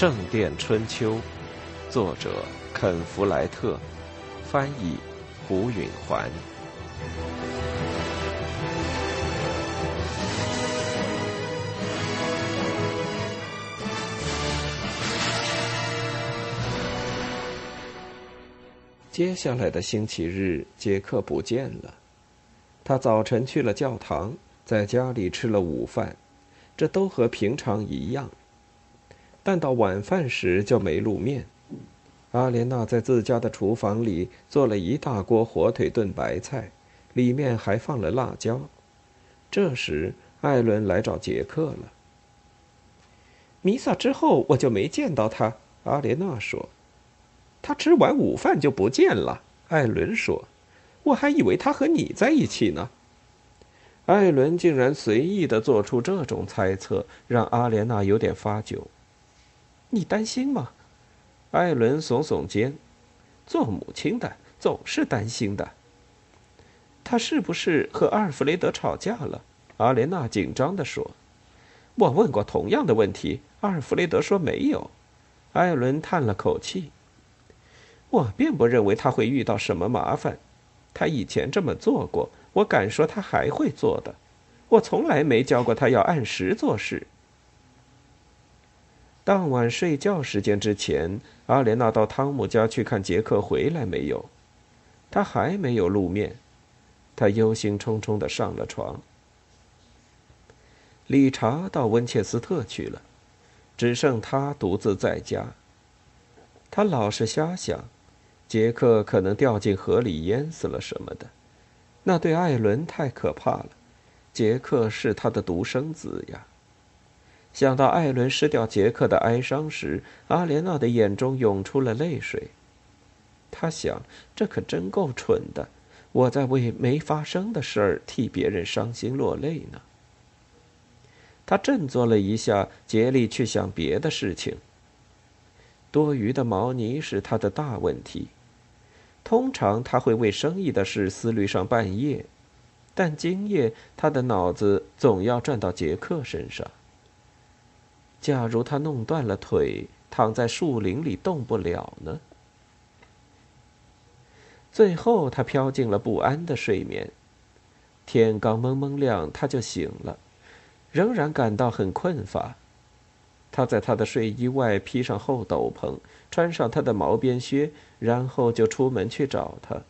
圣殿春秋》，作者肯·弗莱特，翻译胡允环。接下来的星期日，杰克不见了。他早晨去了教堂，在家里吃了午饭，这都和平常一样。但到晚饭时就没露面。阿莲娜在自家的厨房里做了一大锅火腿炖白菜，里面还放了辣椒。这时，艾伦来找杰克了。弥撒之后，我就没见到他。阿莲娜说。他吃完午饭就不见了，艾伦说：“我还以为他和你在一起呢。”艾伦竟然随意的做出这种猜测，让阿莲娜有点发窘。你担心吗？艾伦耸耸肩：“做母亲的总是担心的。”他是不是和阿尔弗雷德吵架了？阿莲娜紧张的说：“我问过同样的问题，阿尔弗雷德说没有。”艾伦叹了口气。我并不认为他会遇到什么麻烦，他以前这么做过，我敢说他还会做的。我从来没教过他要按时做事。当晚睡觉时间之前，阿莲娜到汤姆家去看杰克回来没有，他还没有露面，他忧心忡忡的上了床。理查到温切斯特去了，只剩他独自在家。他老是瞎想。杰克可能掉进河里淹死了什么的，那对艾伦太可怕了。杰克是他的独生子呀。想到艾伦失掉杰克的哀伤时，阿莲娜的眼中涌出了泪水。他想，这可真够蠢的，我在为没发生的事儿替别人伤心落泪呢。他振作了一下，竭力去想别的事情。多余的毛呢是他的大问题。通常他会为生意的事思虑上半夜，但今夜他的脑子总要转到杰克身上。假如他弄断了腿，躺在树林里动不了呢？最后，他飘进了不安的睡眠。天刚蒙蒙亮，他就醒了，仍然感到很困乏。他在他的睡衣外披上厚斗篷，穿上他的毛边靴，然后就出门去找他。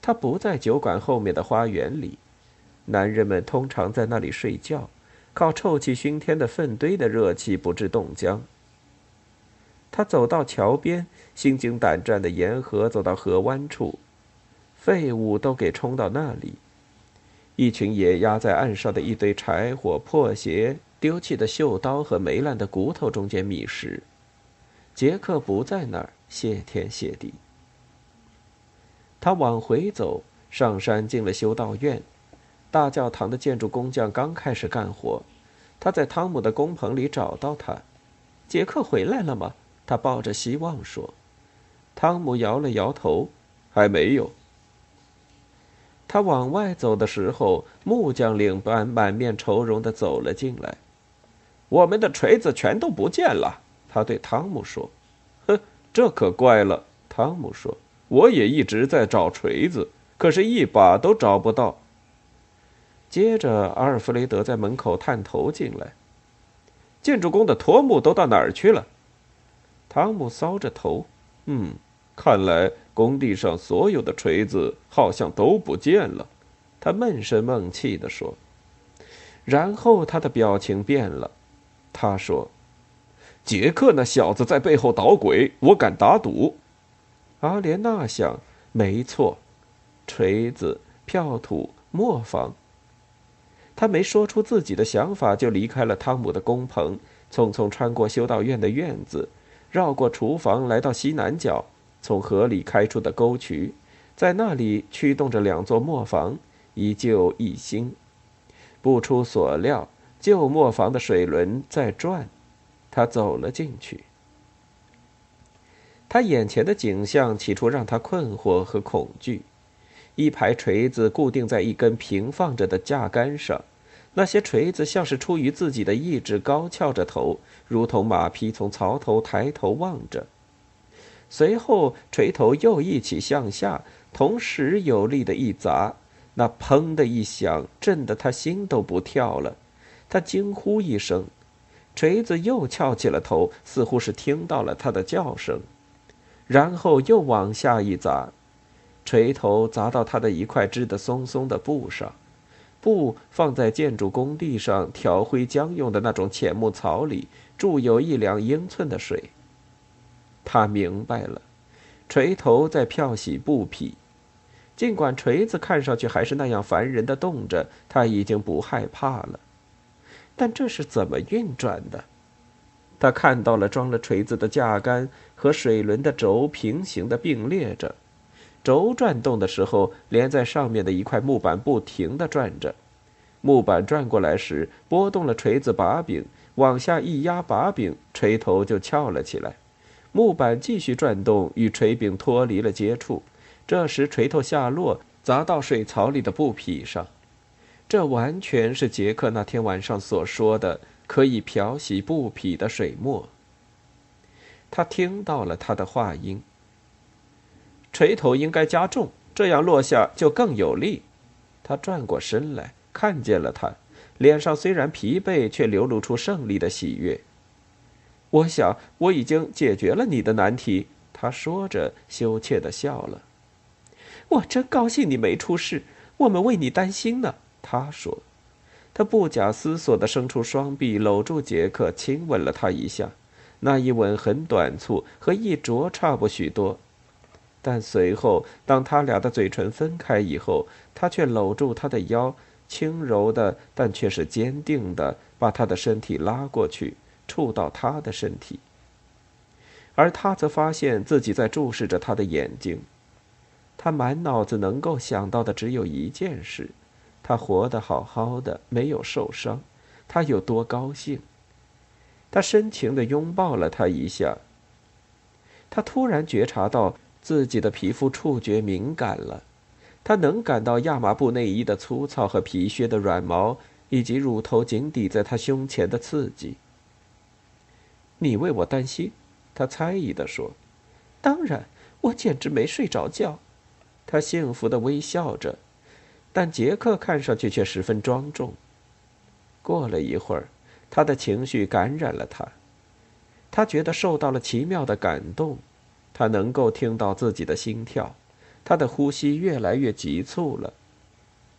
他不在酒馆后面的花园里，男人们通常在那里睡觉，靠臭气熏天的粪堆的热气不致冻僵。他走到桥边，心惊胆战的沿河走到河湾处，废物都给冲到那里，一群野鸭在岸上的一堆柴火、破鞋。丢弃的绣刀和霉烂的骨头中间觅食，杰克不在那儿，谢天谢地。他往回走，上山进了修道院。大教堂的建筑工匠刚开始干活，他在汤姆的工棚里找到他。杰克回来了吗？他抱着希望说。汤姆摇了摇头，还没有。他往外走的时候，木匠领班满面愁容的走了进来。我们的锤子全都不见了，他对汤姆说：“哼，这可怪了。”汤姆说：“我也一直在找锤子，可是一把都找不到。”接着，阿尔弗雷德在门口探头进来：“建筑工的托木都到哪儿去了？”汤姆搔着头：“嗯，看来工地上所有的锤子好像都不见了。”他闷声闷气地说。然后他的表情变了。他说：“杰克那小子在背后捣鬼，我敢打赌。”阿莲娜想：“没错，锤子、票土、磨坊。”他没说出自己的想法，就离开了汤姆的工棚，匆匆穿过修道院的院子，绕过厨房，来到西南角，从河里开出的沟渠，在那里驱动着两座磨坊，一旧一新。不出所料。旧磨坊的水轮在转，他走了进去。他眼前的景象起初让他困惑和恐惧：一排锤子固定在一根平放着的架杆上，那些锤子像是出于自己的意志，高翘着头，如同马匹从槽头抬头望着。随后，锤头又一起向下，同时有力的一砸，那“砰”的一响，震得他心都不跳了。他惊呼一声，锤子又翘起了头，似乎是听到了他的叫声，然后又往下一砸，锤头砸到他的一块织得松松的布上。布放在建筑工地上调灰浆用的那种浅木槽里，注有一两英寸的水。他明白了，锤头在漂洗布匹，尽管锤子看上去还是那样烦人的动着，他已经不害怕了。但这是怎么运转的？他看到了装了锤子的架杆和水轮的轴平行的并列着。轴转动的时候，连在上面的一块木板不停地转着。木板转过来时，拨动了锤子把柄，往下一压把柄，锤头就翘了起来。木板继续转动，与锤柄脱离了接触。这时，锤头下落，砸到水槽里的布匹上。这完全是杰克那天晚上所说的可以漂洗布匹的水墨。他听到了他的话音。锤头应该加重，这样落下就更有力。他转过身来，看见了他，脸上虽然疲惫，却流露出胜利的喜悦。我想我已经解决了你的难题。他说着，羞怯的笑了。我真高兴你没出事，我们为你担心呢。他说，他不假思索的伸出双臂，搂住杰克，亲吻了他一下。那一吻很短促，和一啄差不许多。但随后，当他俩的嘴唇分开以后，他却搂住她的腰，轻柔的，但却是坚定的，把她的身体拉过去，触到他的身体。而他则发现自己在注视着他的眼睛。他满脑子能够想到的只有一件事：他活得好好的，没有受伤，他有多高兴！他深情的拥抱了他一下。他突然觉察到。自己的皮肤触觉敏感了，他能感到亚麻布内衣的粗糙和皮靴的软毛，以及乳头紧抵在他胸前的刺激。你为我担心，他猜疑地说：“当然，我简直没睡着觉。”他幸福的微笑着，但杰克看上去却十分庄重。过了一会儿，他的情绪感染了他，他觉得受到了奇妙的感动。他能够听到自己的心跳，他的呼吸越来越急促了。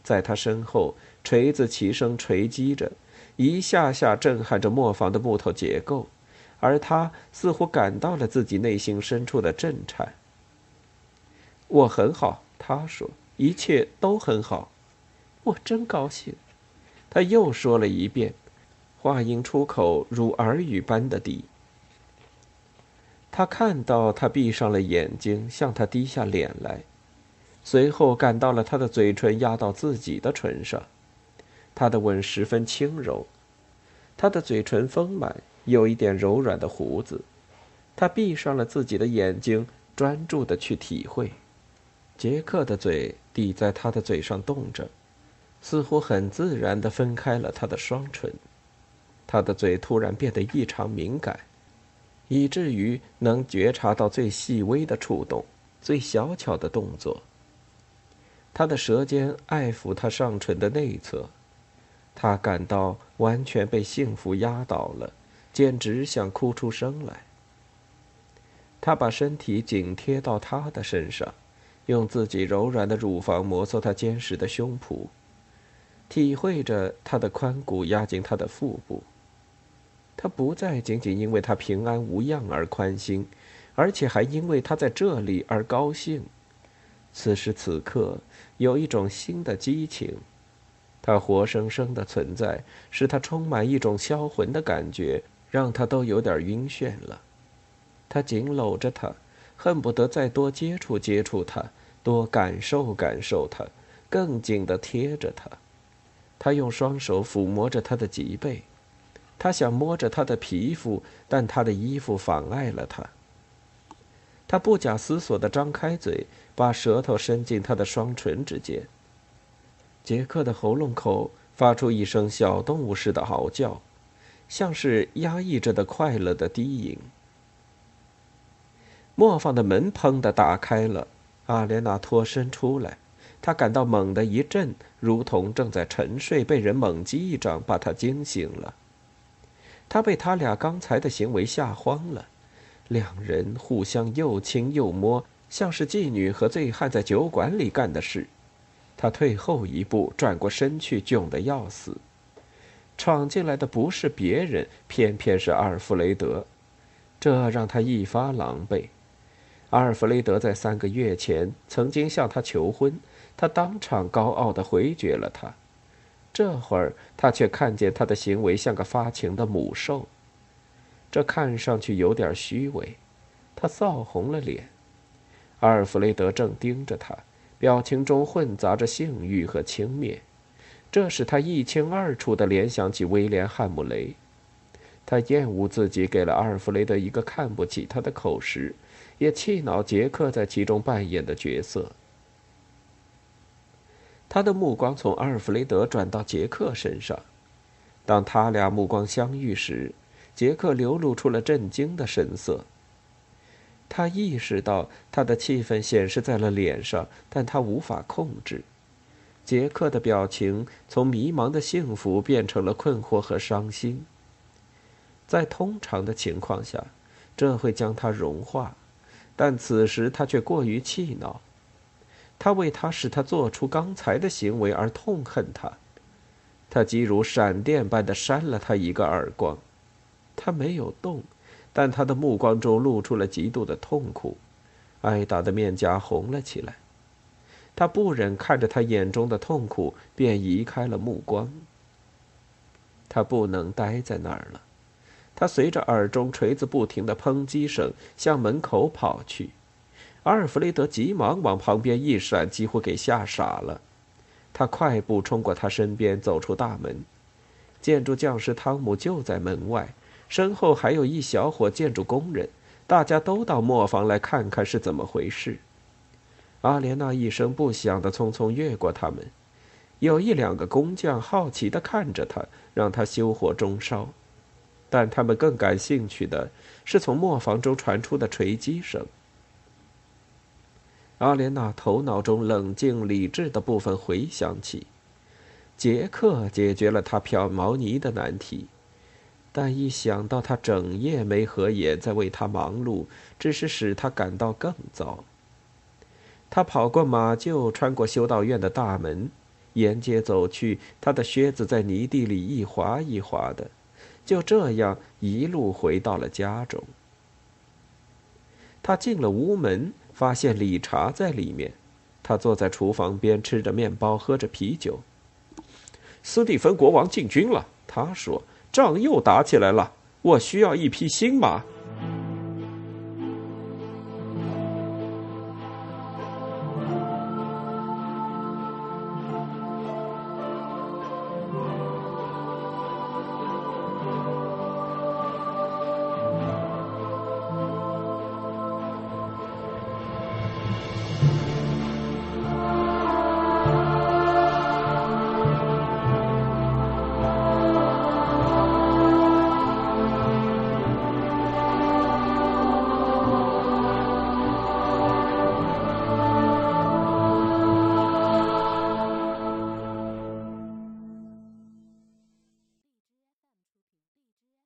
在他身后，锤子齐声锤击着，一下下震撼着磨坊的木头结构，而他似乎感到了自己内心深处的震颤。我很好，他说，一切都很好，我真高兴。他又说了一遍，话音出口如耳语般的低。他看到他闭上了眼睛，向他低下脸来，随后感到了他的嘴唇压到自己的唇上，他的吻十分轻柔，他的嘴唇丰满，有一点柔软的胡子。他闭上了自己的眼睛，专注的去体会。杰克的嘴抵在他的嘴上动着，似乎很自然的分开了他的双唇。他的嘴突然变得异常敏感。以至于能觉察到最细微的触动，最小巧的动作。他的舌尖爱抚他上唇的内侧，他感到完全被幸福压倒了，简直想哭出声来。他把身体紧贴到他的身上，用自己柔软的乳房摩挲他坚实的胸脯，体会着他的髋骨压进他的腹部。他不再仅仅因为他平安无恙而宽心，而且还因为他在这里而高兴。此时此刻，有一种新的激情，他活生生的存在使他充满一种销魂的感觉，让他都有点晕眩了。他紧搂着她，恨不得再多接触接触她，多感受感受她，更紧的贴着她。他用双手抚摸着她的脊背。他想摸着她的皮肤，但她的衣服妨碍了他。他不假思索地张开嘴，把舌头伸进她的双唇之间。杰克的喉咙口发出一声小动物似的嚎叫，像是压抑着的快乐的低吟。磨坊的门砰的打开了，阿莲娜脱身出来，她感到猛地一震，如同正在沉睡，被人猛击一掌把她惊醒了。他被他俩刚才的行为吓慌了，两人互相又亲又摸，像是妓女和醉汉在酒馆里干的事。他退后一步，转过身去，窘得要死。闯进来的不是别人，偏偏是阿尔弗雷德，这让他一发狼狈。阿尔弗雷德在三个月前曾经向他求婚，他当场高傲地回绝了他。这会儿他却看见他的行为像个发情的母兽，这看上去有点虚伪。他臊红了脸。阿尔弗雷德正盯着他。表情中混杂着性欲和轻蔑，这使他一清二楚地联想起威廉·汉姆雷。他厌恶自己给了阿尔弗雷德一个看不起他的口实，也气恼杰克在其中扮演的角色。他的目光从阿尔弗雷德转到杰克身上，当他俩目光相遇时，杰克流露出了震惊的神色。他意识到他的气氛显示在了脸上，但他无法控制。杰克的表情从迷茫的幸福变成了困惑和伤心。在通常的情况下，这会将他融化，但此时他却过于气恼。他为他使他做出刚才的行为而痛恨他。他即如闪电般的扇了他一个耳光。他没有动。但他的目光中露出了极度的痛苦，挨打的面颊红了起来。他不忍看着他眼中的痛苦，便移开了目光。他不能待在那儿了，他随着耳中锤子不停的抨击声向门口跑去。阿尔弗雷德急忙往旁边一闪，几乎给吓傻了。他快步冲过他身边，走出大门。建筑匠师汤姆就在门外。身后还有一小伙建筑工人，大家都到磨坊来看看是怎么回事。阿莲娜一声不响地匆匆越过他们，有一两个工匠好奇地看着他，让他修火中烧，但他们更感兴趣的是从磨坊中传出的锤击声。阿莲娜头脑中冷静理智的部分回想起，杰克解决了他漂毛泥的难题。但一想到他整夜没合眼，在为他忙碌，只是使他感到更糟。他跑过马厩，穿过修道院的大门，沿街走去，他的靴子在泥地里一滑一滑的，就这样一路回到了家中。他进了屋门，发现理查在里面，他坐在厨房边吃着面包，喝着啤酒。斯蒂芬国王进军了，他说。仗又打起来了，我需要一匹新马。